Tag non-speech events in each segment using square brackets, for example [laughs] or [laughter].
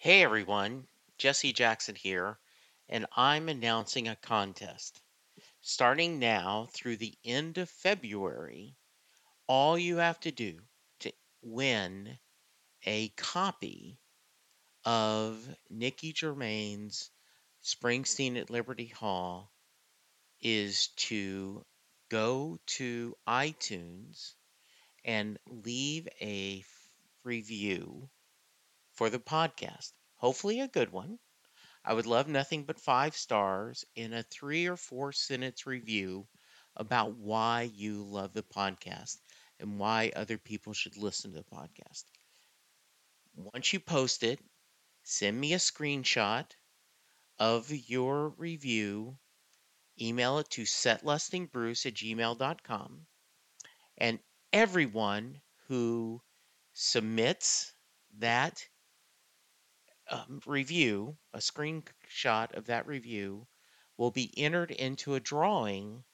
Hey everyone, Jesse Jackson here, and I'm announcing a contest. Starting now through the end of February, all you have to do to win a copy of Nikki Germain's Springsteen at Liberty Hall is to go to iTunes and leave a review for the podcast. Hopefully, a good one. I would love nothing but five stars in a three or four sentence review about why you love the podcast and why other people should listen to the podcast. Once you post it, send me a screenshot of your review, email it to setlustingbruce at gmail.com, and everyone who submits that um, review, a screenshot of that review, will be entered into a drawing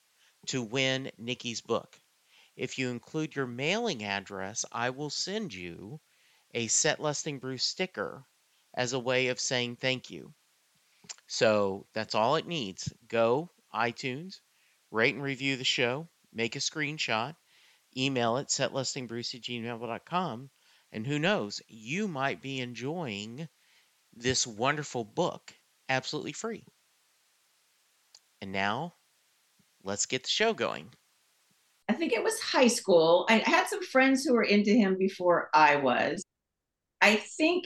to win Nikki's book. If you include your mailing address, I will send you a Set Lusting Bruce sticker as a way of saying thank you. So that's all it needs. Go iTunes, rate and review the show, make a screenshot, email it setlustingbruce at gmail.com, and who knows, you might be enjoying this wonderful book absolutely free. And now, let's get the show going. I think it was high school. I had some friends who were into him before I was. I think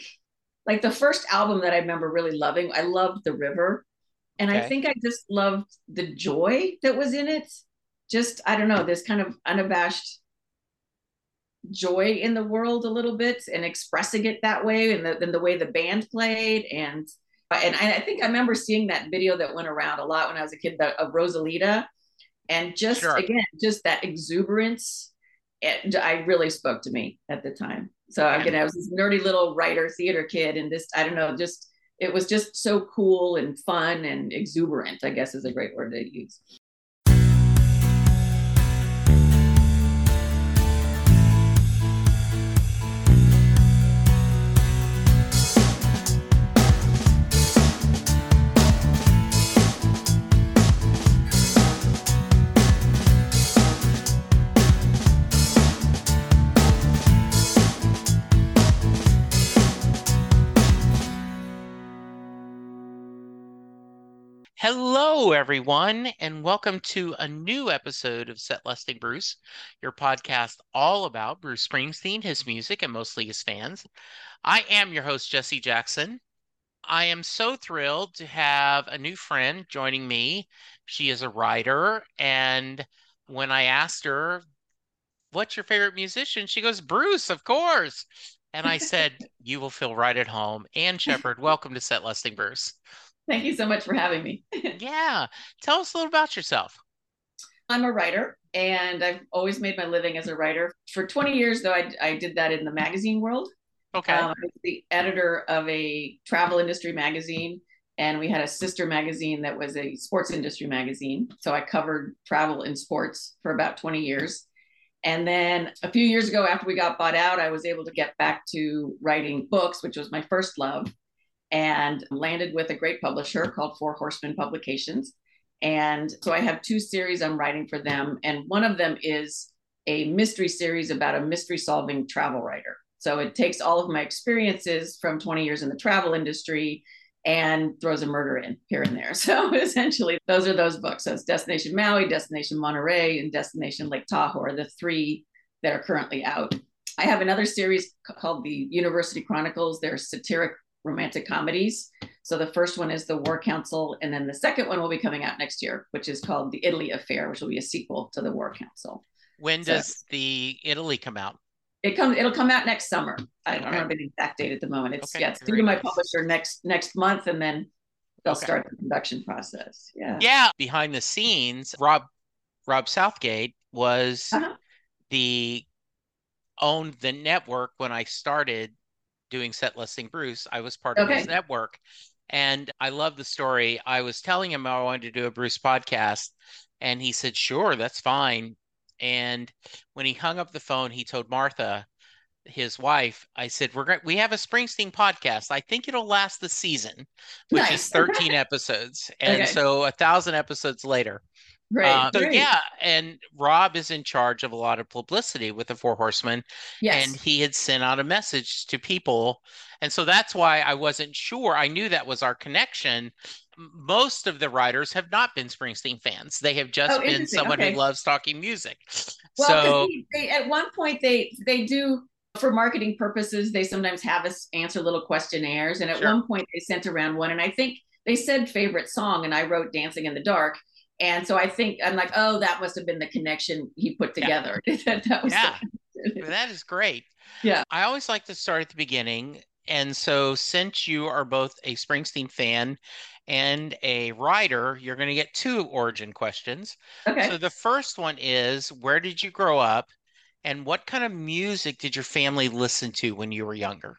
like the first album that I remember really loving, I loved The River. And okay. I think I just loved the joy that was in it. Just, I don't know, this kind of unabashed joy in the world a little bit and expressing it that way and the, and the way the band played. And and I think I remember seeing that video that went around a lot when I was a kid of Rosalita. And just sure. again just that exuberance it, I really spoke to me at the time. So again I was this nerdy little writer theater kid and this I don't know just it was just so cool and fun and exuberant I guess is a great word to use Hello, everyone, and welcome to a new episode of Set Lusting Bruce, your podcast all about Bruce Springsteen, his music, and mostly his fans. I am your host, Jesse Jackson. I am so thrilled to have a new friend joining me. She is a writer, and when I asked her, What's your favorite musician? She goes, Bruce, of course. And I said, [laughs] You will feel right at home. Ann Shepphird, welcome to Set Lusting Bruce. Thank you so much for having me. [laughs] yeah. Tell us a little about yourself. I'm a writer and I've always made my living as a writer. For 20 years, though, I, I did that in the magazine world. Okay. Um, I was the editor of a travel industry magazine, and we had a sister magazine that was a sports industry magazine. So I covered travel and sports for about 20 years. And then a few years ago, after we got bought out, I was able to get back to writing books, which was my first love and landed with a great publisher called Four Horsemen Publications. And so I have two series I'm writing for them. And one of them is a mystery series about a mystery solving travel writer. So it takes all of my experiences from 20 years in the travel industry and throws a murder in here and there. [laughs] So essentially, those are those books. So it's Destination Maui, Destination Monterey, and Destination Lake Tahoe are the three that are currently out. I have another series called the University Chronicles. They're satiric romantic comedies. So the first one is The War Council, and then the second one will be coming out next year, which is called The Italy Affair, which will be a sequel to The War Council. When so, does the Italy come out? It comes. It'll come out next summer. I don't okay. the exact date at the moment. It's okay. yeah, it's due to my publisher next next month, and then they'll okay. start the production process. Yeah. Yeah. Behind the scenes, Rob Rob Southgate was uh-huh. the owned the network when I started doing Set Lusting Bruce, I was part okay. of his network. And I love the story. I was telling him I wanted to do a Bruce podcast, and he said, Sure, that's fine. And when he hung up the phone, he told Martha, his wife, I said, "We're going we have a Springsteen podcast. I think it'll last the season, which Nice. is [laughs] 13 episodes." And Okay. so a thousand episodes later. Great. Uh, so great. yeah, and Rob is in charge of a lot of publicity with the Four Horsemen, Yes. and he had sent out a message to people, and so that's why I wasn't sure. I knew that was our connection. Most of the writers have not been Springsteen fans; they have just Oh, been someone Okay. who loves talking music. Well, so they, they, at one point they they do for marketing purposes. They sometimes have us answer little questionnaires, and at Sure. one point they sent around one, and I think they said favorite song, and I wrote "Dancing in the Dark." And so I think I'm like, oh, that must have been the connection he put together. [laughs] that, that was yeah, that is great. Yeah. I always like to start at the beginning. And so, since you are both a Springsteen fan and a writer, you're going to get two origin questions. okay. So, the first one is Where did you grow up? And what kind of music did your family listen to when you were younger?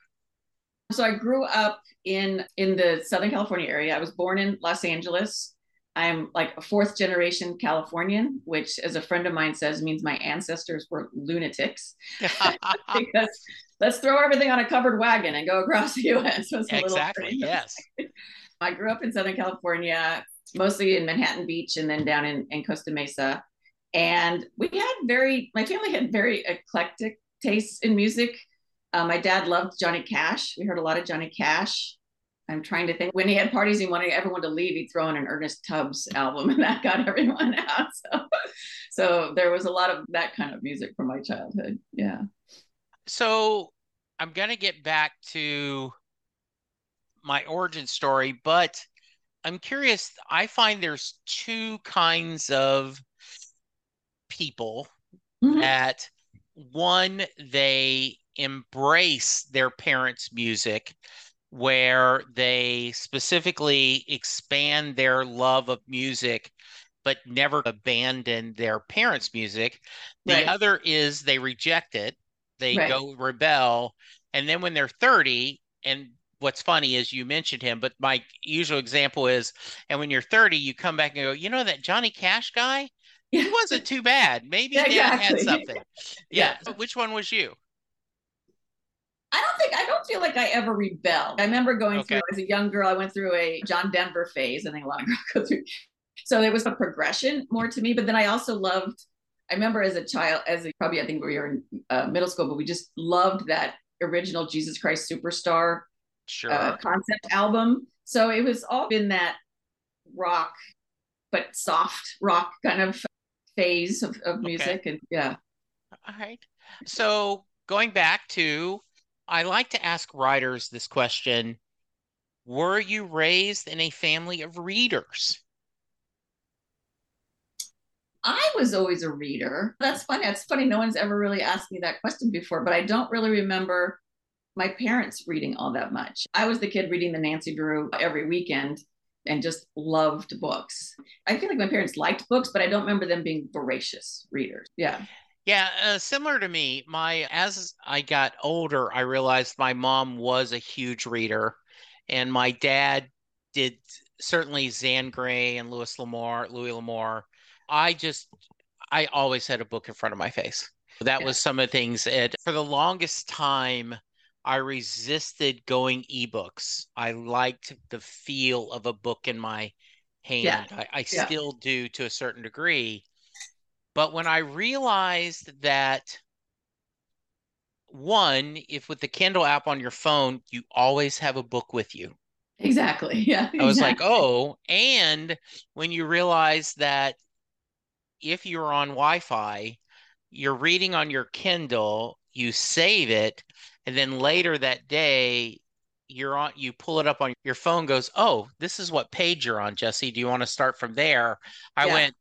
so I grew up in in the Southern California area. I was born in Los Angeles. I'm like a fourth generation Californian, which, as a friend of mine says, means my ancestors were lunatics. [laughs] [laughs] because let's throw everything on a covered wagon and go across the [laughs] U.S. exactly. Yes. I grew up in Southern California, mostly in Manhattan Beach and then down in, in Costa Mesa. And we had very, my family had very eclectic tastes in music. Uh, my dad loved Johnny Cash. We heard a lot of Johnny Cash. I'm trying to think when he had parties, he wanted everyone to leave. He'd throw in an Ernest Tubbs album, and that got [laughs] everyone out. So, so there was a lot of that kind of music from my childhood. Yeah. So, I'm going to get back to my origin story, but I'm curious. I find there's two kinds of people Mhm. that one, they embrace their parents' music, where they specifically expand their love of music, but never abandon their parents' music. The Right. other is they reject it, they Right. go rebel, and then when they're 30, and what's funny is you mentioned him, but my usual example is, and when you're 30, you come back and go, you know that Johnny Cash guy? He [laughs] wasn't too bad. Maybe Yeah, dad had something. [laughs] Yeah. Yeah. So which one was you? I don't think I don't feel like I ever rebelled. I remember going Okay. through as a young girl. I went through a John Denver phase. I think a lot of girls go through. So there was a progression more to me. But then I also loved. I remember as a child, as a, probably I think we were in uh, middle school, but we just loved that original Jesus Christ Superstar Sure. uh, concept album. So it was all in that rock, but soft rock kind of phase of, of music. And yeah, All right. So going back to, I like to ask writers this question. Were you raised in a family of readers? I was always a reader. That's funny. That's funny. No one's ever really asked me that question before, but I don't really remember my parents reading all that much. I was the kid reading the Nancy Drew every weekend and just loved books. I feel like my parents liked books, but I don't remember them being voracious readers. Yeah. Yeah, uh, similar to me. My as I got older, I realized my mom was a huge reader, and my dad did certainly Zane Grey and Louis L'Amour, Louis L'Amour. I just I always had a book in front of my face. That Yeah. was some of the things that for the longest time I resisted going ebooks. I liked the feel of a book in my hand. Yeah. I, I Yeah. still do to a certain degree. But when I realized that one, if with the Kindle app on your phone, you always have a book with you. Exactly. [laughs] Yeah. I was like, oh, and when you realize that if you're on Wi-Fi, you're reading on your Kindle, you save it, and then later that day, you're on, you pull it up on your phone, goes, oh, this is what page you're on, Jesse. Do you want to start from there? I Yeah. went,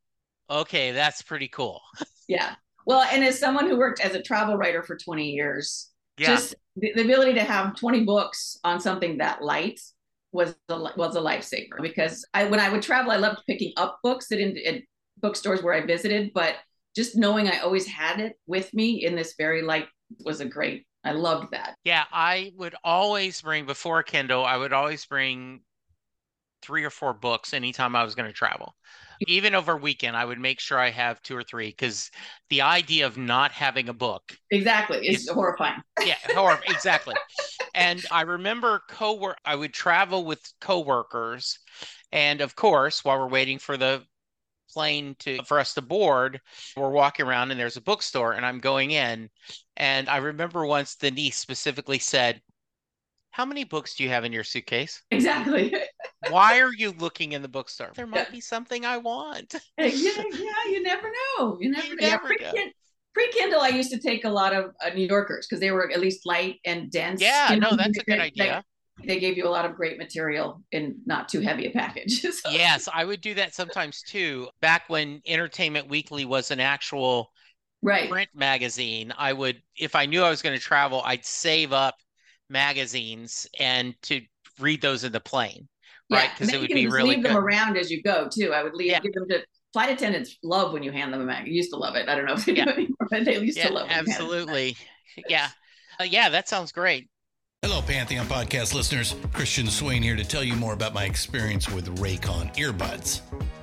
okay, that's pretty cool. [laughs] Yeah. Well, and as someone who worked as a travel writer for 20 years, Yeah. just the, the ability to have 20 books on something that light was a, was a lifesaver because I when I would travel, I loved picking up books at, in, at bookstores where I visited, but just knowing I always had it with me in this very light was a great. I loved that. Yeah, I would always bring before Kindle, I would always bring three or four books anytime I was going to travel. Even over weekend, I would make sure I have two or three because the idea of not having a book exactly is, is horrifying. [laughs] Yeah, horrible. exactly. And I remember co I would travel with coworkers, and of course, while we're waiting for the plane to for us to board, we're walking around and there's a bookstore, and I'm going in, and I remember once Denise specifically said, "How many books do you have in your suitcase?" Exactly. [laughs] Why are you looking in the bookstore? There might yeah. be something I want. [laughs] yeah, yeah, you never know. You never, you know. Never yeah, pre Kindle, I used to take a lot of uh, New Yorkers because they were at least light and dense. Yeah, no, that's a good idea. they gave you a lot of great material in not too heavy a package. [laughs] so. Yes, I would do that sometimes too. Back when Entertainment Weekly was an actual right. print magazine, I would, if I knew I was going to travel, I'd save up magazines and to read those in the plane right? Because it would be really leave good. them around as you go too. I would leave yeah. give them to flight attendants. Love when you hand them a mag. used to love it. I don't know if they yeah. do anymore, but they used yeah, to love it. Absolutely. Yeah. Uh, yeah, that sounds great. Hello, Pantheon podcast listeners. Christian Swain here to tell you more about my experience with Raycon earbuds.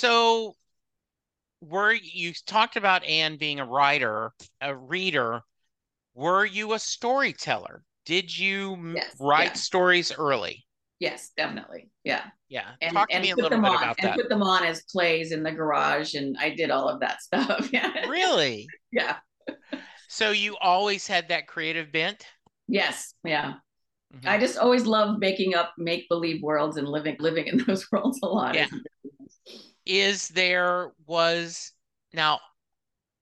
So, were you talked about Ann being a writer, a reader? Were you a storyteller? Did you yes, write yeah. stories early? Yes, definitely. Yeah. Yeah. And, Talk to me a little bit on, about and that. put them on as plays in the garage, and I did all of that [laughs] stuff. Yeah. Really? yeah. so you always had that creative bent? Yes. Yeah. Mm-hmm. I just always loved making up make believe worlds and living living in [laughs] those worlds a lot. Yeah is there was now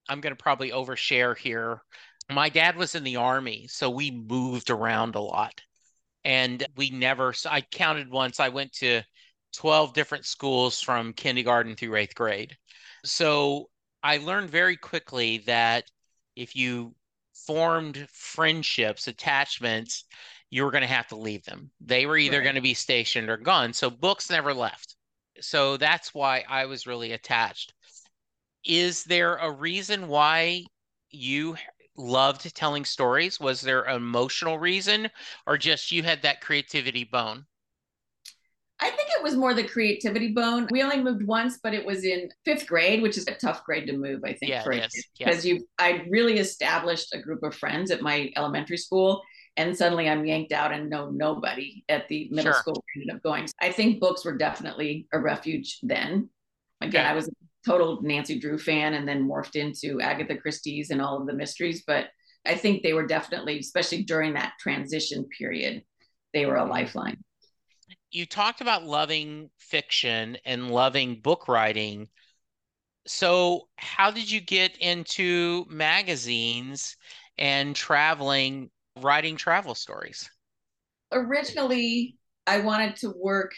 I'm going to probably overshare here. My dad was in the army, so we moved around a lot. And we never I counted once I went to 12 different schools from kindergarten through 8th grade. So I learned very quickly that if you formed friendships, attachments, you were going to have to leave them. They were either right. going to be stationed or gone. So books never left so that's why I was really attached. Is there a reason why you loved telling stories? Was there an emotional reason or just you had that creativity bone? I think it was more the creativity bone. We only moved once, but it was in fifth grade, which is a tough grade to move, I think, yeah, for yes, because yes. you I really established a group of friends at my elementary school and suddenly I'm yanked out and know nobody at the middle sure. school ended up going. I think books were definitely a refuge then. Again. I was a total Nancy Drew fan and then morphed into Agatha Christie's and all of the mysteries, but I think they were definitely, especially during that transition period, they were a mm-hmm. lifeline. You talked about loving fiction and loving book writing. So, how did you get into magazines and traveling writing travel stories? Originally, I wanted to work.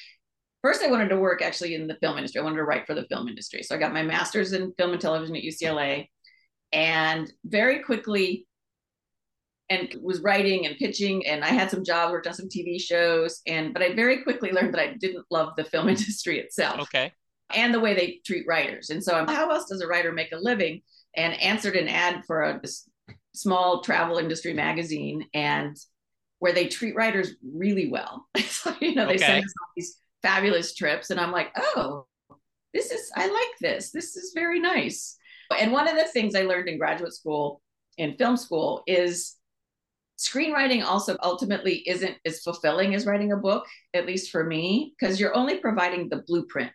First, I wanted to work actually in the film industry. I wanted to write for the film industry. So I got my master's in film and television at UCLA. And very quickly, and was writing and pitching and I had some jobs, worked on some TV shows and but I very quickly learned that I didn't love the film [laughs] industry itself. Okay. And the way they treat writers. And so I'm how else does a writer make a living? And answered an ad for a small travel industry magazine and where they treat writers really well. [laughs] so, you know, they okay. send us all these fabulous trips and I'm like, "Oh, this is I like this. This is very nice." And one of the things I learned in graduate school in film school is screenwriting also ultimately isn't as fulfilling as writing a book, at least for me, because you're only providing the blueprint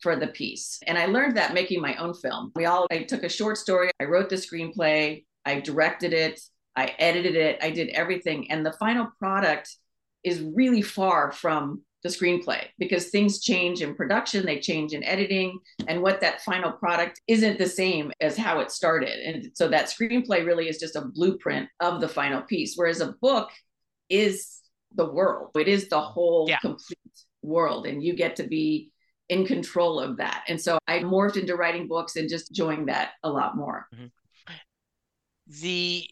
for the piece. And I learned that making my own film. We all, I took a short story, I wrote the screenplay, I directed it, I edited it, I did everything. And the final product is really far from the screenplay because things change in production, they change in editing, and what that final product isn't the same as how it started. And so that screenplay really is just a blueprint of the final piece, whereas a book is the world, it is the whole yeah. complete world, and you get to be in control of that. And so I morphed into writing books and just enjoying that a lot more. Mm-hmm. The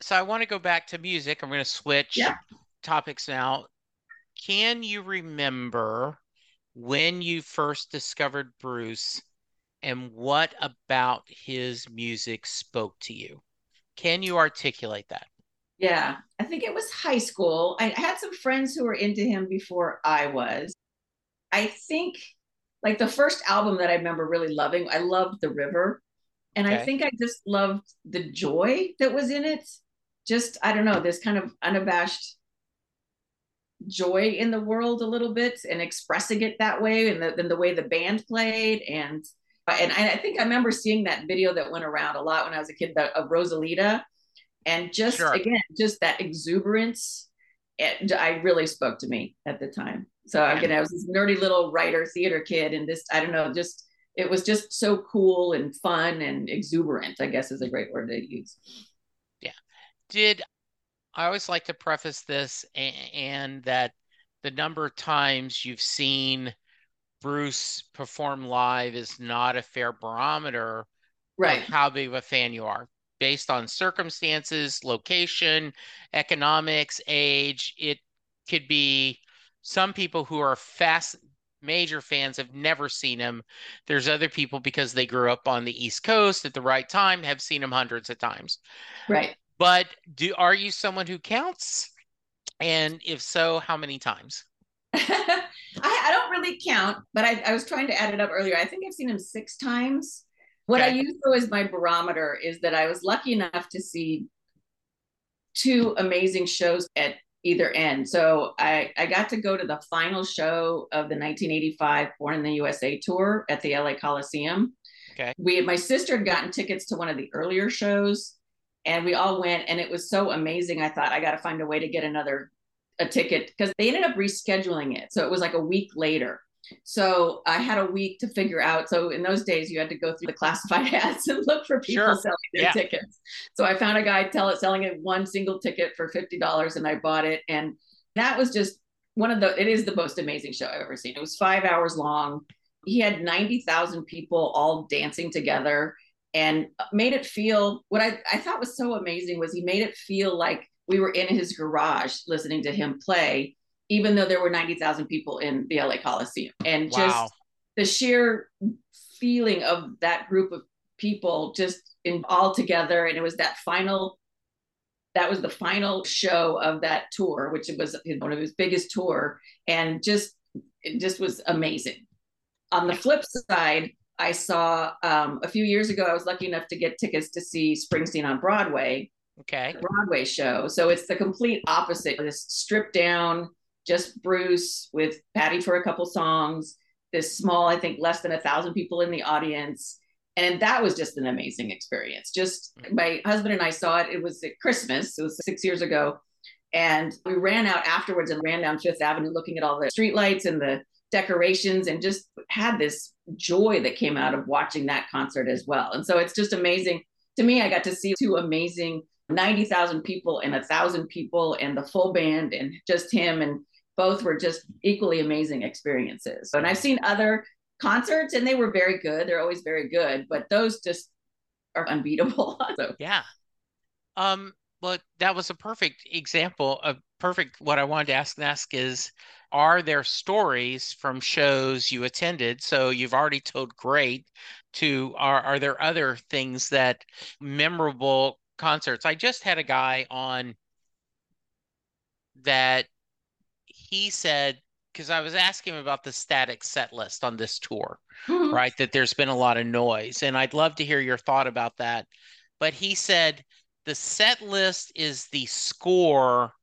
so I want to go back to music. I'm going to switch yeah. topics now can you remember when you first discovered Bruce and what about his music spoke to you? Can you articulate that? Yeah, I think it was high school. I had some friends who were into him before I was. I think like the first album that I remember really loving, I loved The River. And okay. I think I just loved the joy that was in it. Just, I don't know, this kind of unabashed joy in the world a little bit and expressing it that way and the, the way the band played and and I think I remember seeing that video that went around a lot when I was a kid the, of Rosalita and just sure. again just that exuberance it, I really spoke to me at the time so again I was this nerdy little writer theater kid and this I don't know just it was just so cool and fun and exuberant I guess is a great word to use yeah did I always like to preface this and, and that the number of times you've seen Bruce perform live is not a fair barometer right. how big of a fan you are. Based on circumstances, location, economics, age, it could be some people who are fast major fans have never seen him. There's other people because they grew up on the East Coast at the right time have seen him hundreds of times. Right. But do are you someone who counts? And if so, how many times? [laughs] I, I, don't really count, but I, I, was trying to add it up earlier. I think I've seen him six times. What okay. I use though as my barometer is that I was lucky enough to see two amazing shows at either end. So I, I got to go to the final show of the 1985 Born in the USA tour at the LA Coliseum. Okay. We my sister had gotten tickets to one of the earlier shows and we all went and it was so amazing i thought i got to find a way to get another a ticket because they ended up rescheduling it so it was like a week later so i had a week to figure out. So in those days you had to go through the classified [laughs] ads and look for people sure. selling their yeah. tickets. So i found a guy tell it selling it one single ticket for $50 and i bought it. And that was just one of the it is the most amazing show i've ever seen. It was five hours long. He had 90,000 people all dancing together and made it feel what I, I thought was so amazing was he made it feel like we were in his garage listening to him play, even though there were 90,000 people in the LA Coliseum. And wow. just the sheer feeling of that group of people just in all together. And it was that final, that was the final show of that tour, which was one of his biggest tour. And just, it just was amazing. On the flip side, I saw um, a few years ago, I was lucky enough to get tickets to see Springsteen on Broadway. Okay. Broadway show. So it's the complete opposite. This stripped down, just Bruce with Patti for a couple songs, this small, I think less than a thousand people in the audience. And that was just an amazing experience. Just mm-hmm. my husband and I saw it. It was at Christmas. It was six years ago. And we ran out afterwards and ran down Fifth Avenue looking at all the streetlights and the decorations and just had this joy that came out of watching that concert as well. And so it's just amazing. To me, I got to see two amazing 90,000 people and a thousand people and the full band and just him. And both were just equally amazing experiences. And I've seen other concerts and they were very good. They're always very good, but those just are unbeatable. [laughs] so. Yeah. Um, Well, that was a perfect example of perfect. What I wanted to ask ask is, are there stories from shows you attended? So you've already told great. To are are there other things that memorable concerts? I just had a guy on that he said because I was asking him about the static set list on this tour, Mhm. [laughs] right? That there's been a lot of noise, and I'd love to hear your thought about that. But he said the set list is the score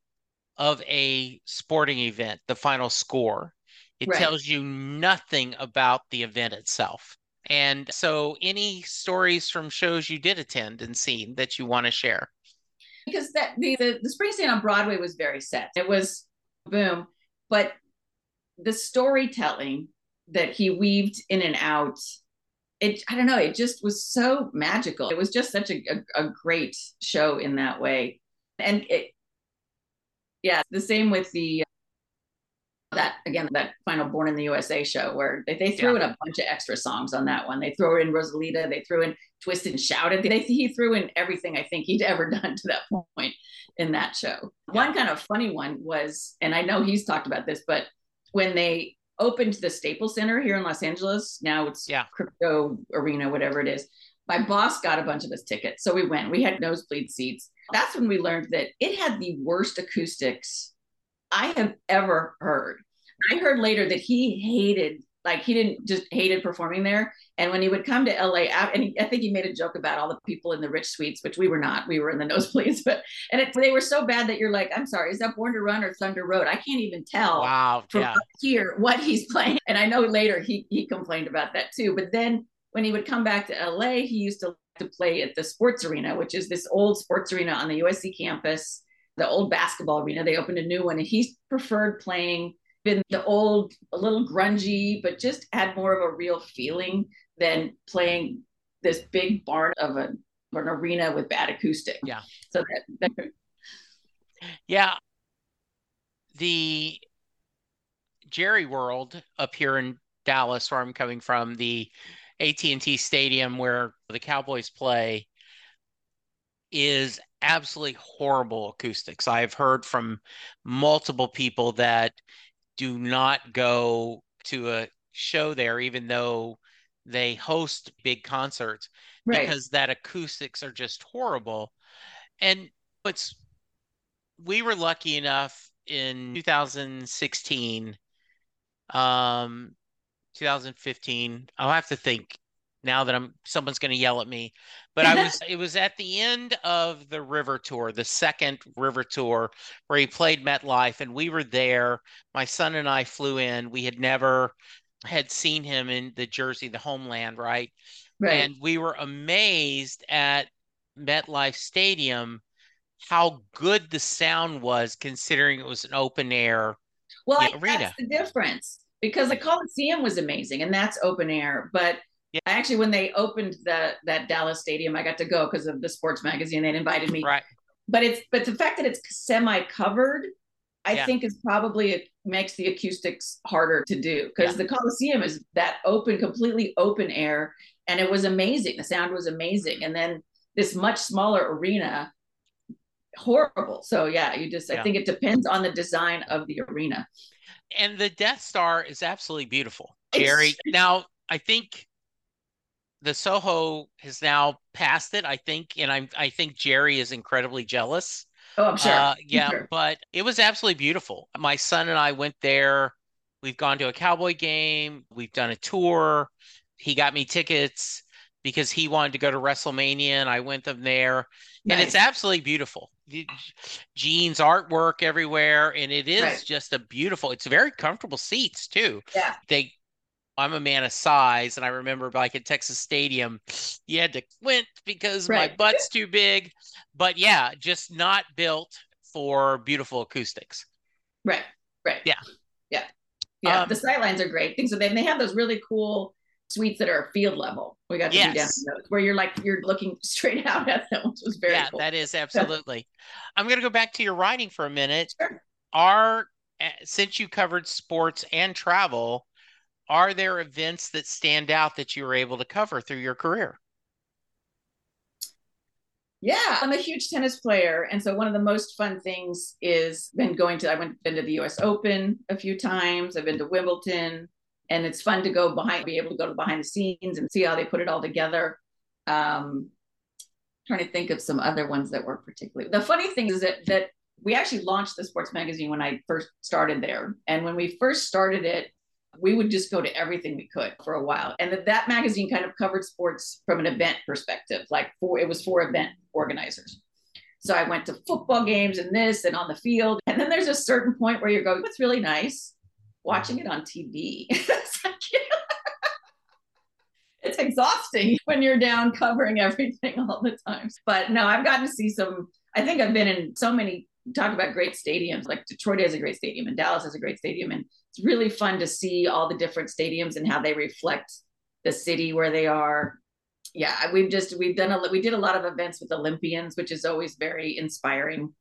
of a sporting event, the final score. It Right. tells you nothing about the event itself. And so, any stories from shows you did attend and seen that you want to share? because that the, the the Springsteen on Broadway was very set. It was boom, but the storytelling that he weaved in and out, it I don't know, it just was so magical. It was just such a, a, a great show in that way, and it, yeah, the same with the that again that final Born in the USA show where they, they threw in a bunch of extra songs on that one. They threw in Rosalita, they threw in twist and Shouted. They, he threw in everything I think he'd ever [laughs] done to that point in that show. One kind of funny one was, and I know he's talked about this, but when they opened the Staples Center here in Los Angeles, now it's Yeah. Crypto Arena, whatever it is. My boss got a bunch of us tickets, so we went. We had nosebleed seats. That's when we learned that it had the worst acoustics I have ever heard. I heard later that he hated, like he didn't just hated performing there. And when he would come to LA, and he, I think he made a joke about all the people in the rich suites, which we were not. We were in the [laughs] nosebleeds, but and it, they were so bad that you're like, I'm sorry, is that Born to Run or Thunder Road? I can't even tell Wow. from Yeah. here what he's [laughs] playing. And I know later he he complained about that too. But then when he would come back to LA, he used to to play at the sports arena, which is this old sports arena on the USC campus, the old basketball arena. They opened a new one, and he preferred playing in the old, a little grungy, but just had more of a real feeling than playing this big barn of a, an arena with bad acoustic. Yeah. So that, that Yeah. The Jerry World up here in Dallas, where I'm coming from, the AT&T Stadium where the Cowboys play, is absolutely horrible acoustics. I've heard from multiple people that do not go to a show there, even though they host big concerts right. because that acoustics are just horrible. And what's we were lucky enough in 2016, um, 2015. I'll have to think now that I'm someone's going to yell at me, but I was [laughs] it was at the end of the River Tour, the second River Tour, where he played MetLife, and we were there. My son and I flew in. We had never had seen him in the Jersey, the homeland, right? right. And we were amazed at MetLife Stadium how good the sound was considering it was an open air. Well, arena. that's the difference because the Coliseum was amazing and that's open air. But Yeah. actually, when they opened the that Dallas stadium, I got to go because of the sports magazine. They'd invited me. Right. But it's but the fact that it's semi covered, I Yeah. think is probably it makes the acoustics harder to do because Yeah. the Coliseum is that open, completely open air, and it was amazing. The sound was amazing, and then this much smaller arena horrible so yeah you just Yeah. i think it depends on the design of the arena And the Death Star is absolutely beautiful. It's- Jerry. Now, I think the SoFi has now passed it, I think, and I'm I think Jerry is incredibly jealous. oh i'm sure Uh, yeah, Sure. but it was absolutely beautiful. My son and I went there. We've gone to a Cowboy game. We've done a tour. He got me tickets because he wanted to go to WrestleMania, and I went them there. And it's absolutely beautiful. Gene's artwork everywhere, and it is Right. just a beautiful. It's very comfortable seats too. Yeah. They. I'm a man of size, and I remember like at Texas Stadium, you had to quint because my butt's too big. But yeah, just not built for beautiful acoustics. right right Yeah. yeah yeah Um, the sight lines are great things so then they have those really cool suites that are field level we got to do down where you're like you're looking [laughs] straight out at them which was very yeah, cool that is [laughs] absolutely. I'm going to go back to your writing for a minute. Sure. Are uh, since you covered sports and travel, are there events that stand out that you were able to cover through your career? Yeah, I'm a huge tennis player, and so one of the most fun things is been going to. I went been to the U.S. Open a few times. I've been to Wimbledon, and it's fun to go behind, be able to go to behind the scenes and see how they put it all together. Um, trying to think of some other ones that were particularly. The funny thing is that that we actually launched the sports magazine when I first started there, and when we first started it, we would just go to everything we could for a while. And that, that magazine kind of covered sports from an event perspective, like for it was for event organizers. So I went to football games and this and on the field. And then there's a certain point where you're going, what's really nice? Watching it on TV. [laughs] it's, like, [laughs] it's exhausting when you're down covering everything all the time. But no, I've gotten to see some, I think I've been in so many talk about great stadiums like detroit has a great stadium and dallas has a great stadium and it's really fun to see all the different stadiums and how they reflect the city where they are yeah we've just we've done a we did a lot of events with olympians which is always very inspiring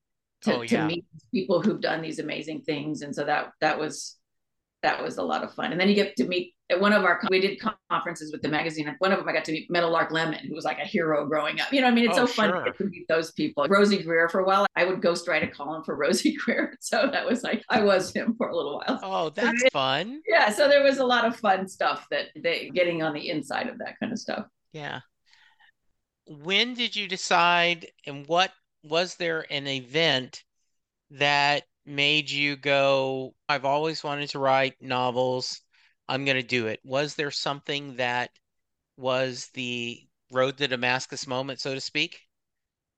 to, oh, yeah. to meet people who've done these amazing things and so that that was that was a lot of fun and then you get to meet at one of our we did conferences with the magazine. One of them I got to meet Meadowlark Lemon, who was like a hero growing up. You know, I mean, it's oh, so fun to meet those people. Rosey Grier for a while, I would ghost write a column for [laughs] Rosey Grier, so that was like I was him for a little while. Oh, that's fun. Yeah, so there was a lot of fun stuff that they getting on the inside of that kind of stuff. Yeah. When did you decide, and what was there an event that made you go? I've always wanted to write novels I'm going to do it. Was there something that was the road to Damascus moment, so to speak?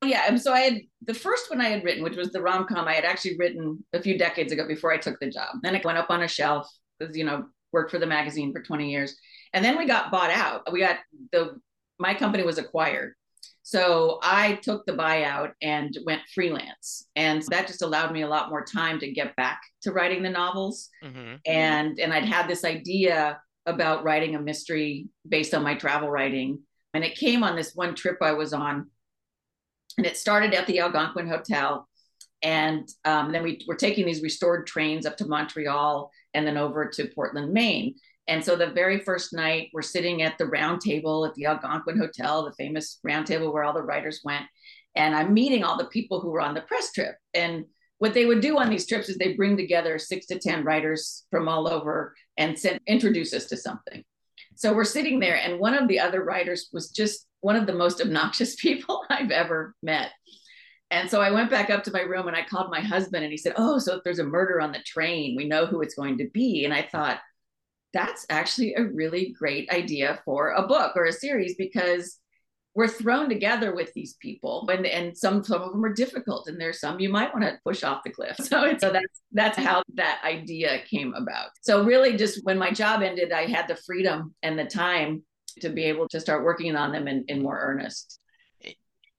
Oh, yeah, so I had the first one I had written, which was the rom com. I had actually written a few decades ago before I took the job. Then it went up on a shelf because you know worked for the magazine for 20 years, and then we got bought out. We got the my company was acquired, so I took the buyout and went freelance. And that just allowed me a lot more time to get back to writing the novels. Mm-hmm. And and I'd had this idea about writing a mystery based on my travel writing. And it came on this one trip I was on. And it started at the Algonquin Hotel. And um, then we were taking these restored trains up to Montreal and then over to Portland, Maine. And so the very first night, we're sitting at the round table at the Algonquin Hotel, the famous round table where all the writers went. And I'm meeting all the people who were on the press trip. And what they would do on these trips is they bring together six to 10 writers from all over and send, introduce us to something. So we're sitting there, and one of the other writers was just one of the most [laughs] obnoxious people [laughs] I've ever met. And so I went back up to my room and I called my husband, and he said, Oh, so if there's a murder on the train, we know who it's going to be. And I thought, that's actually a really great idea for a book or a series because we're thrown together with these people and, and some some of them are difficult and there's some you might want to push off the cliff. [laughs] So, so that's that's how that idea came about. So really just when my job ended i had the freedom and the time to be able to start working on them in, in more earnest.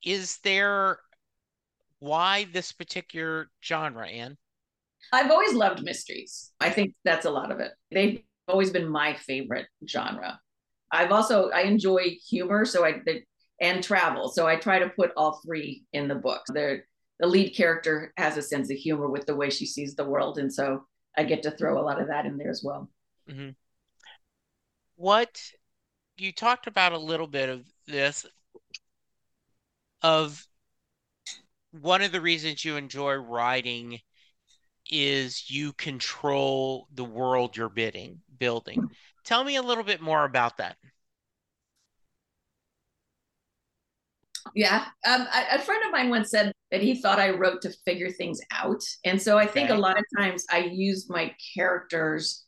Is there why this particular genre Ann? I've always loved mysteries. I think that's a lot of it. They've always been my favorite genre. I've also I enjoy humor, so I and travel, so I try to put all three in the book. The the lead character has a sense of humor with the way she sees the world, and so I get to throw a lot of that in there as well. Mm-hmm. What you talked about a little bit of this of one of the reasons you enjoy writing is you control the world you're bidding building. Tell me a little bit more about that. Yeah. Um, a, a friend of mine once said that he thought I wrote to figure things out. And so I think okay. a lot of times I use my characters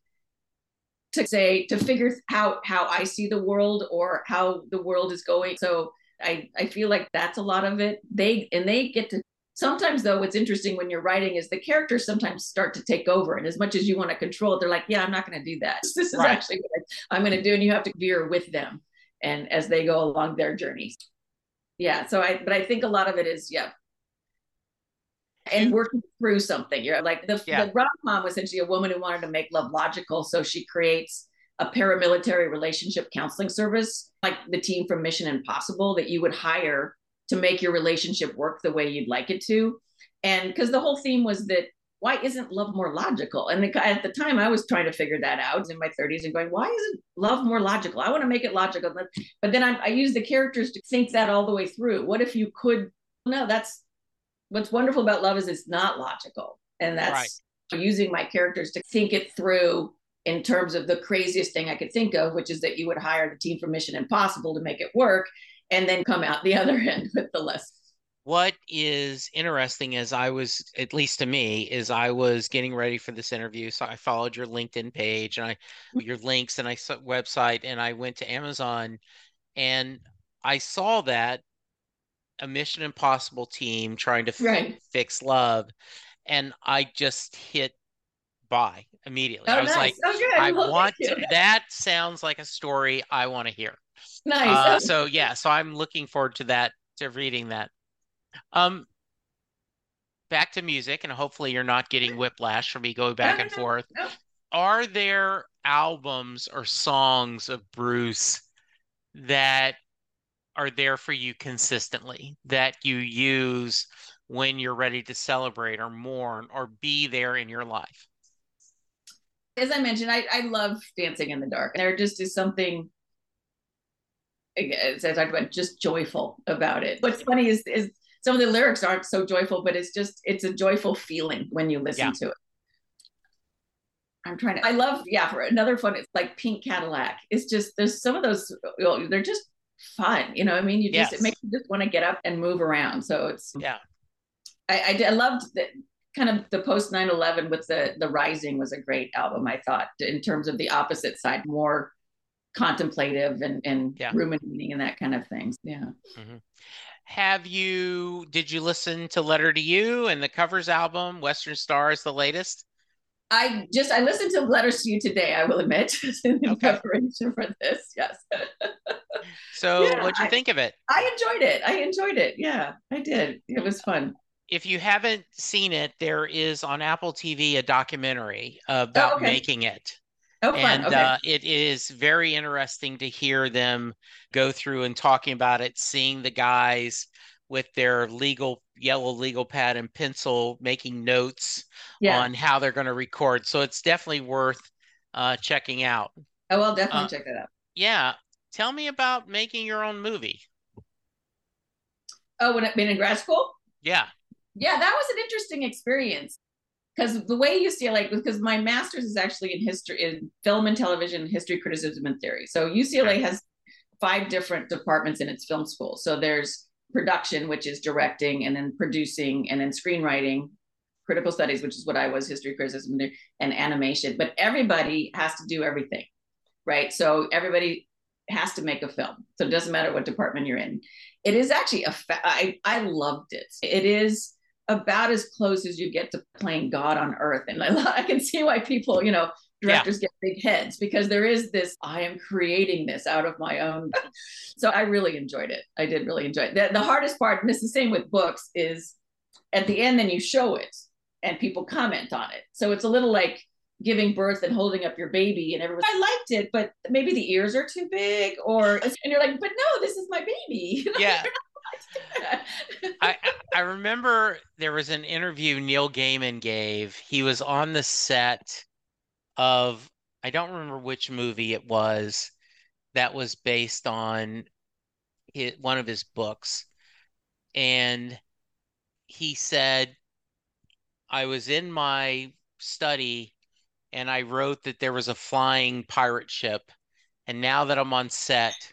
to say to figure out how I see the world or how the world is going. So I, I feel like that's a lot of it. They and they get to Sometimes, though, what's interesting when you're writing is the characters sometimes start to take over. And as much as you want to control it, they're like, yeah, I'm not going to do that. [laughs] This is right. actually what I'm going to do. And you have to veer with them and as they go along their journeys. Yeah. So I, but I think a lot of it is, yeah. And working through something. You're like the, yeah. the rom com was essentially a woman who wanted to make love logical. So she creates a paramilitary relationship counseling service, like the team from Mission Impossible that you would hire to make your relationship work the way you'd like it to. And because the whole theme was that why isn't love more logical? And the, at the time, I was trying to figure that out in my 30s and going, why isn't love more logical? I want to make it logical. But then I, I use the characters to think that all the way through. What if you could No, that's what's wonderful about love is it's not logical. And that's right. using my characters to think it through in terms of the craziest thing I could think of, which is that you would hire the team from Mission Impossible to make it work and then come out the [laughs] other end with the less what is interesting as I was, at least to me, is I was getting ready for this interview. So I followed your LinkedIn page and I mm-hmm. your links and I saw website and I went to Amazon and I saw that a Mission Impossible team trying to right. fix love. And I just hit buy immediately. Oh, I was nice. like, oh, I want to, that sounds like a story I want to hear. [laughs] Nice. Uh, so yeah, so I'm looking forward to that, to reading that. Um, back to music, and hopefully you're not getting whiplash from me going back and forth. Are there albums or songs of Bruce that are there for you consistently that you use when you're ready to celebrate or mourn or be there in your life? As I mentioned, I, I love dancing in the dark. There just is something as I talked about, just joyful about it. What's funny is is some of the lyrics aren't so joyful, but it's just it's a joyful feeling when you listen yeah. to it. I'm trying to. I love yeah. For another fun, it's like Pink Cadillac. It's just there's some of those. They're just fun. You know, I mean, you just yes. it makes you just want to get up and move around. So it's yeah. I I, I loved that kind of the post 9-11 with the the rising was a great album i thought in terms of the opposite side more contemplative and and yeah. ruminating and that kind of things yeah. Mm-hmm. Have you did you listen to letter to you and the covers album western Star is the latest? I just i listened to letters to you today i will admit. [laughs] In okay. preparation for this yes. [laughs] So yeah, what'd you I, think of it? I enjoyed it i enjoyed it yeah i did. It was fun. If you haven't seen it there is on apple tv a documentary about oh, okay. making it Oh, and okay. uh, it is very interesting to hear them go through and talking about it, seeing the guys with their legal yellow legal pad and pencil making notes yeah. on how they're going to record. So it's definitely worth uh, checking out. Oh, I'll definitely uh, check that out. Yeah. Tell me about making your own movie. Oh, when I've been in grad school? Yeah. Yeah, that was an interesting experience because the way UCLA because my master's is actually in history in film and television history criticism and theory. So UCLA has five different departments in its film school. So there's production, which is directing, and then producing, and then screenwriting, critical studies, which is what I was, history criticism and animation. But everybody has to do everything, right? So everybody has to make a film. So it doesn't matter what department you're in. It is actually a fa- I, I loved it. It is about as close as you get to playing God on earth. And I, I can see why people, you know, directors yeah. get big heads because there is this, I am creating this out of my own. [laughs] so I really enjoyed it. I did really enjoy it. The, the hardest part, and it's the same with books, is at the end, then you show it and people comment on it. So it's a little like giving birth and holding up your baby and everyone I liked it, but maybe the ears are too big or and you're like, but no, this is my baby. [laughs] Yeah. I I remember there was an interview Neil Gaiman gave. He was on the set of I don't remember which movie it was that was based on his, one of his books, and he said, "I was in my study and I wrote that there was a flying pirate ship, and now that I'm on set."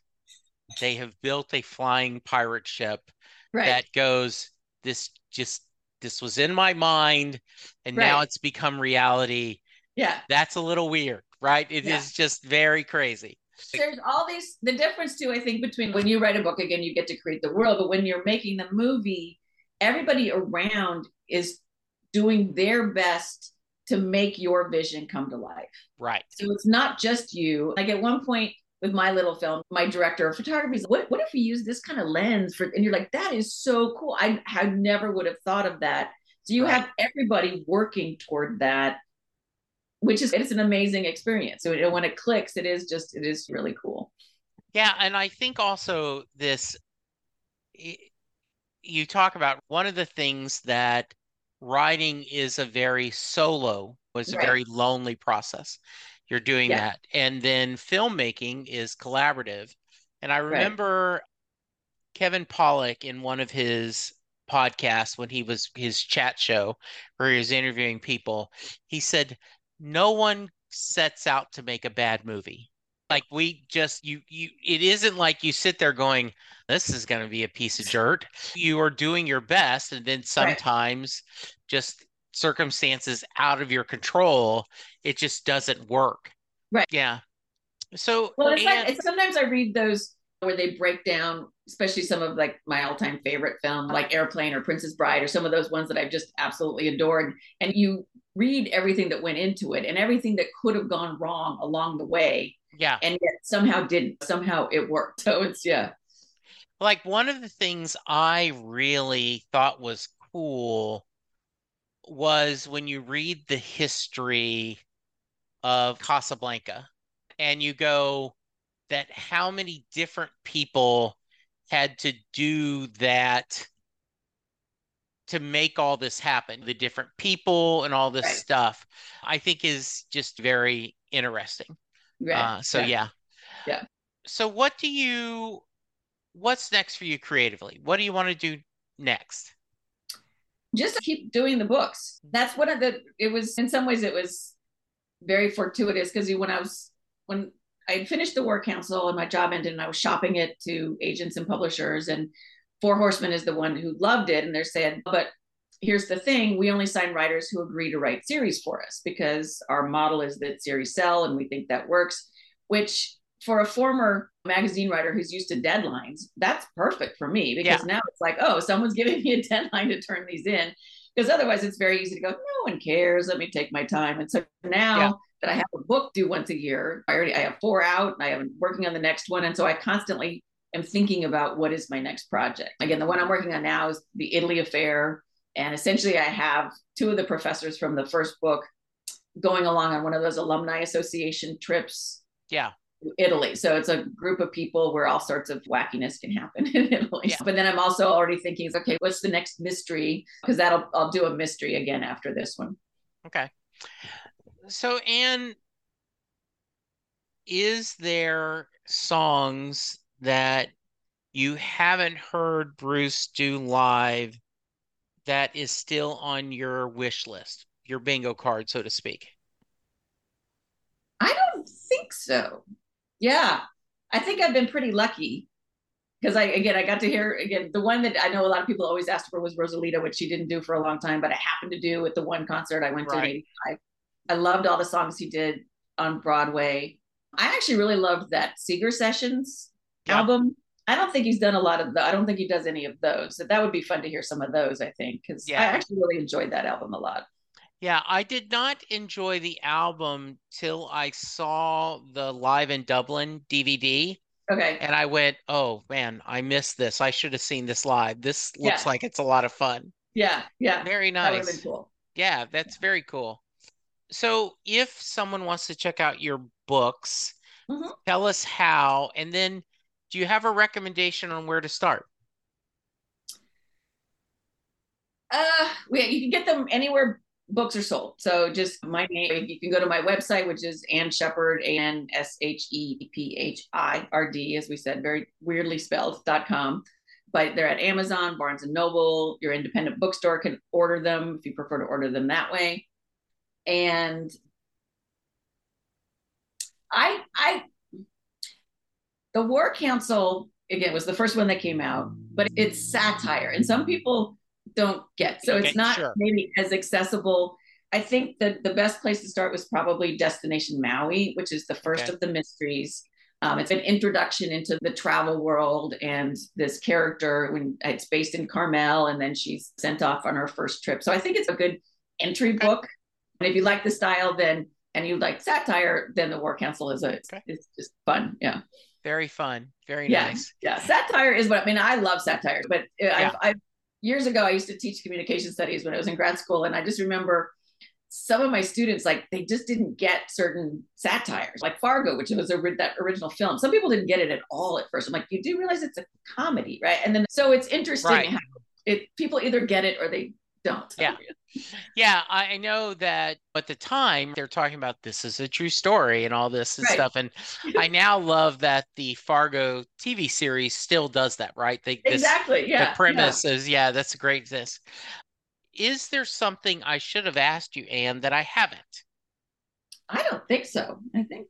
They have built a flying pirate ship right. that goes this just this was in my mind and right. now it's become reality. Yeah. That's a little weird right? It yeah. is just very crazy. There's all these the difference too i think between when you write a book again you get to create the world but when you're making the movie everybody around is doing their best to make your vision come to life. Right. So it's not just you. Like at one point with my little film, my director of photography is what, what if we use this kind of lens for, and you're like, that is so cool. I, I never would have thought of that. So you right. have everybody working toward that, which is, it's an amazing experience. So when it clicks, it is just, it is really cool. Yeah. And I think also this, you talk about one of the things that writing is a very solo was a right. very lonely process you're doing yeah. that. And then filmmaking is collaborative. And I remember right. Kevin Pollak in one of his podcasts when he was his chat show where he was interviewing people. He said, No one sets out to make a bad movie. Like we just you you it isn't like you sit there going, This is gonna be a piece of dirt. You are doing your best, and then sometimes right. just circumstances out of your control, it just doesn't work. Right. Yeah. So well, it's and, like it's, sometimes I read those where they break down, especially some of like my all-time favorite film, like Airplane or Princess Bride, or some of those ones that I've just absolutely adored. And you read everything that went into it and everything that could have gone wrong along the way. Yeah. And yet somehow didn't. Somehow it worked. [laughs] So it's yeah. Like one of the things I really thought was cool was when you read the history of Casablanca and you go that how many different people had to do that to make all this happen the different people and all this right. stuff i think is just very interesting right. Uh, so yeah. yeah yeah so what do you what's next for you creatively what do you want to do next just keep doing the books mm-hmm. that's one of the it was in some ways it was very fortuitous because when i was when I had finished the War Council and my job ended, and I was shopping it to agents and publishers. And Four Horsemen is the one who loved it, and they're saying, but here's the thing: we only sign writers who agree to write series for us because our model is that series sell, and we think that works. Which for a former magazine writer who's used to deadlines, that's perfect for me because yeah. now it's like, oh, someone's [laughs] giving me a deadline to turn these in. Because otherwise, it's very easy to go, no one cares. Let me take my time. And so now. Yeah that I have a book due once a year. I already I have four out and I am working on the next one. And so I constantly am thinking about what is my next project. Again, the one I'm working on now is the Italy affair. And essentially I have two of the professors from the first book going along on one of those alumni association trips. Yeah. Italy. So it's a group of people where all sorts of wackiness can happen [laughs] in Italy. Yeah. But then I'm also already thinking, okay, what's the next mystery? Because that'll I'll do a mystery again after this one. Okay. So, Ann, is there songs that you haven't heard Bruce do live that is still on your wish list, your bingo card, so to speak? I don't think so. Yeah, I think I've been pretty lucky because I again I got to hear again the one that I know a lot of people always asked for was Rosalita, which she didn't do for a long time, but I happened to do at the one concert I went right. to in '85. I loved all the songs he did on Broadway. I actually really loved that Seeger Sessions yeah. album. I don't think he's done a lot of the. I don't think he does any of those. So that would be fun to hear some of those. I think because yeah. I actually really enjoyed that album a lot. Yeah, I did not enjoy the album till I saw the Live in Dublin DVD. Okay. And I went, oh man, I missed this. I should have seen this live. This looks yeah. like it's a lot of fun. Yeah, yeah. Very nice. cool. Yeah, that's yeah. very cool. So, if someone wants to check out your books, mm-hmm. tell us how. And then, do you have a recommendation on where to start? Uh, we, you can get them anywhere books are sold. So just my name, you can go to my website, which is Ann Shepphird, A N S H E P H I R D, as we said, very weirdly spelled, dot com. But they're at Amazon, Barnes and Noble. Your independent bookstore can order them if you prefer to order them that way and I I the War Council again was the first one that came out, but it's satire, and some people don't get so it's not sure. maybe as accessible. I think that the best place to start was probably Destination Maui, which is the first okay. of the mysteries. Um, it's an introduction into the travel world and this character when it's based in Carmel, and then she's sent off on her first trip. So I think it's a good entry book and if you like the style, then and you like satire, then the War Council is a okay. it's just fun. Yeah. Very fun. Very yeah. nice. Yeah. Satire is what I mean. I love satire, but yeah. I've, I've years ago I used to teach communication studies when I was in grad school, and I just remember some of my students like they just didn't get certain satires like fargo which was a, that original film. Some people didn't get it at all at first. I'm like you do realize it's a comedy right? And then so it's interesting right. how it people either get it or they don't. Yeah. Yeah, I know that at the time they're talking about this is a true story and all this and Right. stuff. And I [laughs] now love that the Fargo TV series still does that, right? They this Exactly. Yeah. the premise is yeah, that's a great this. Is there something I should have asked you, Ann, that I haven't? I don't think so. I think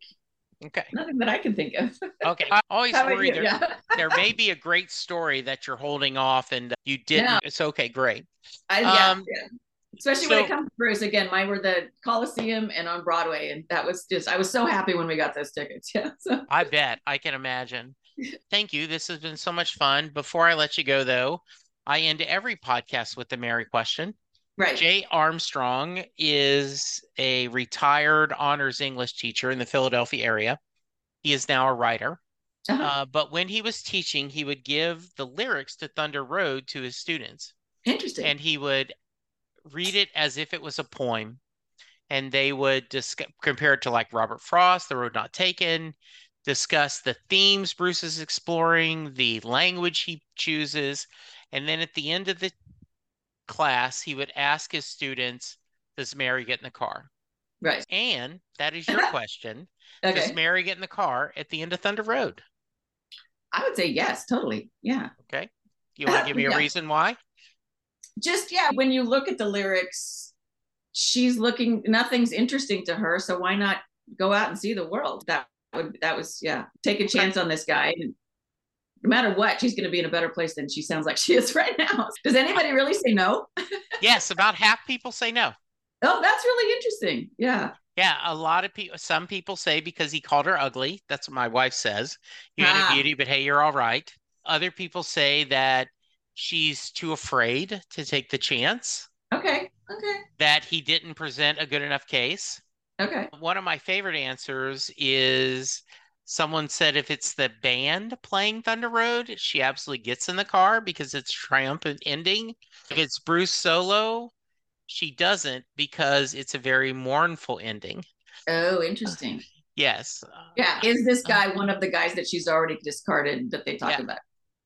Okay. nothing that I can think of. Okay. [laughs] I always worry you? there, Yeah. [laughs] there may be a great story that you're holding off and you didn't. Yeah. It's okay, great. I, yeah, Um, yeah. Especially when it comes to Bruce again, mine were the Coliseum and on Broadway, and that was just I was so happy when we got those tickets. [laughs] Yeah. So I bet. I can imagine. Thank you. This has been so much fun. Before I let you go, though, I end every podcast with the Mary question. Right. Jay Armstrong is a retired honors English teacher in the Philadelphia area. He is now a writer. Uh-huh. Uh, but when he was teaching, he would give the lyrics to Thunder Road to his students, Interesting. and he would read it as if it was a poem. And they would discuss, compare it to like Robert Frost, The Road Not Taken, discuss the themes Bruce is exploring, the language he chooses. And then at the end of the class, he would ask his students, Does Mary get in the car? right. And that is your [laughs] question. Does Mary get in the car at the end of Thunder Road? I would say yes, totally. Yeah. Okay. You want to give me a [laughs] Yeah. reason why? Just yeah, when you look at the lyrics, she's looking nothing's interesting to her, so why not go out and see the world? That would that was yeah, take a chance on this guy. And no matter what, she's going to be in a better place than she sounds like she is [laughs] right now. Does anybody really say no? [laughs] Yes, about half people say no. Oh, that's really interesting. Yeah. Yeah, a lot of people, some people say because he called her ugly. That's what my wife says. You ain't Ah. a beauty, but hey, you're all right. Other people say that she's too afraid to take the chance, Okay. Okay. that he didn't present a good enough case. Okay. One of my favorite answers is someone said if it's the band playing Thunder Road, she absolutely gets in the car because it's a triumphant ending. If it's Bruce solo, she doesn't because it's a very mournful ending. Oh, uh, interesting. Yes. Yeah. Is this uh, guy one of the guys that she's already discarded that they talk Yeah. about?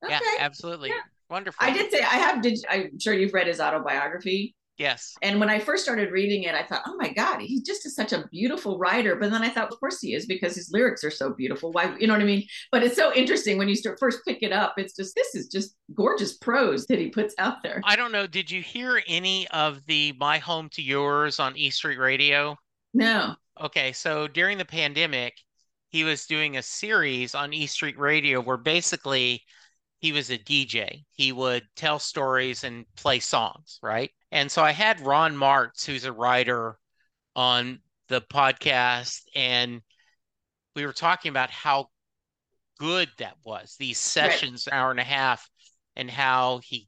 Yeah, absolutely. Yeah. Wonderful. I did say I have did I'm sure you've read his autobiography. Yes. And when I first started reading it, I thought, oh my God, he just is such a beautiful writer. But then I thought, of course he is, because his lyrics are so beautiful. Why, you know what I mean? But it's so interesting when you start first pick it up. It's just this is just gorgeous prose that he puts out there. I don't know. Did you hear any of the My Home to Yours on E Street Radio? No. Okay, so during the pandemic, he was doing a series on E Street Radio where basically he was a DJ. He would tell stories and play songs, right? And so I had Ron Martz, who's a writer, on the podcast, and we were talking about how good that was, these sessions, hour and a half, and how he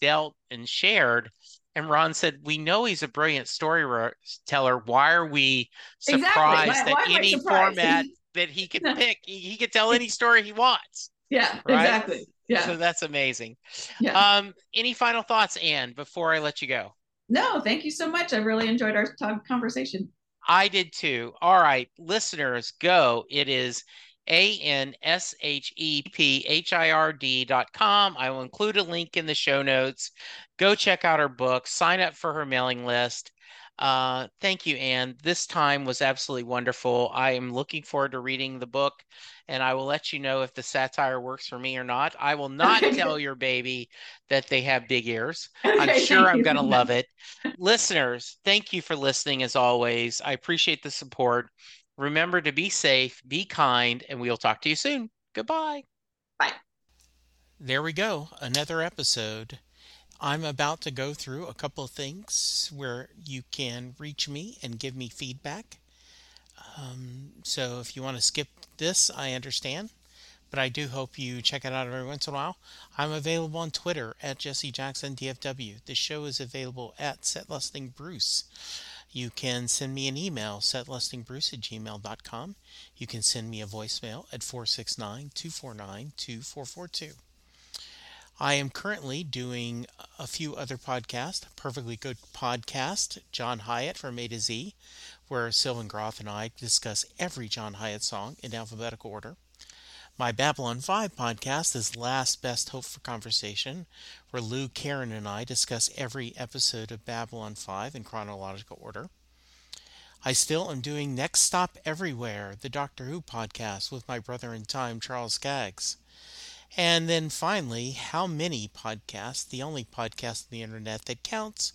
dealt and shared. And Ron said, We know he's a brilliant storyteller. Why are we Exactly. surprised Why- that why any surprised? format that he can [laughs] pick, he, he could tell any story he wants? Yeah, Right? exactly. Yeah. So that's amazing. Yeah. Um, any final thoughts, Ann, before I let you go? no, thank you so much. I really enjoyed our talk conversation. I did too. All right, listeners, go. It is A N S H E P H I R D dot com. I will include a link in the show notes. Go check out her book, sign up for her mailing list. Uh, thank you, Ann. This time was absolutely wonderful. I am looking forward to reading the book, and I will let you know if the satire works for me or not. I will [laughs] not tell your baby that they have big ears. I'm sure I'm going to love it. [laughs] Listeners, thank you for listening as always. I appreciate the support. Remember to be safe, be kind, and we'll talk to you soon. Goodbye. Bye. There we go. Another episode. I'm about to go through a couple of things where you can reach me and give me feedback. Um, so if you want to skip this, I understand. But I do hope you check it out every once in a while. I'm available on Twitter at Jesse Jackson DFW. The show is available at setlustingbruce. You can send me an email, setlustingbruce at gmail.com. You can send me a voicemail at 469 249 2442. I am currently doing a few other podcasts. Perfectly Good Podcast, John Hiatt from A to Z, where Sylvan Groth and I discuss every John Hiatt song in alphabetical order. My Babylon 5 podcast is Last Best Hope for Conversation, where Lou, Karen, and I discuss every episode of Babylon 5 in chronological order. I still am doing Next Stop Everywhere, the Doctor Who podcast with my brother in time, Charles Skaggs. And then finally, How Many Podcast, the only podcast on the internet that counts,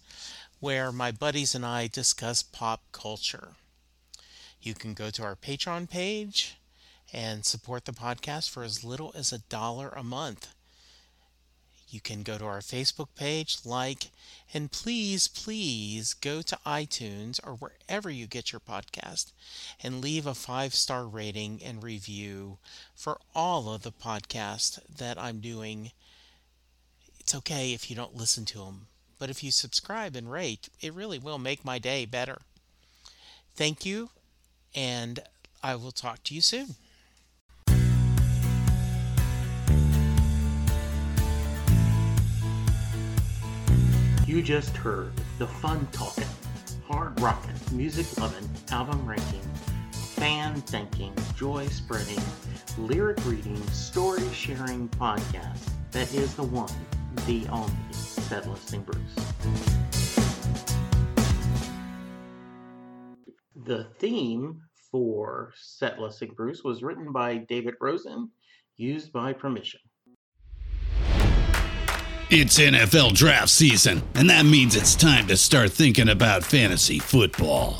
where my buddies and I discuss pop culture. You can go to our Patreon page and support the podcast for as little as a dollar a month. You can go to our Facebook page, like, and please, please go to iTunes or wherever you get your podcast and leave a five star rating and review for all of the podcasts that I'm doing. It's okay if you don't listen to them, but if you subscribe and rate, it really will make my day better. Thank you, and I will talk to you soon. You just heard the fun talking, hard rocking, music loving, album ranking, fan thinking, joy spreading, lyric reading, story sharing podcast that is the one, the only, Set Lusting Bruce. The theme for Set Lusting Bruce was written by David Rosen, used by permission. It's NFL draft season, and that means it's time to start thinking about fantasy football.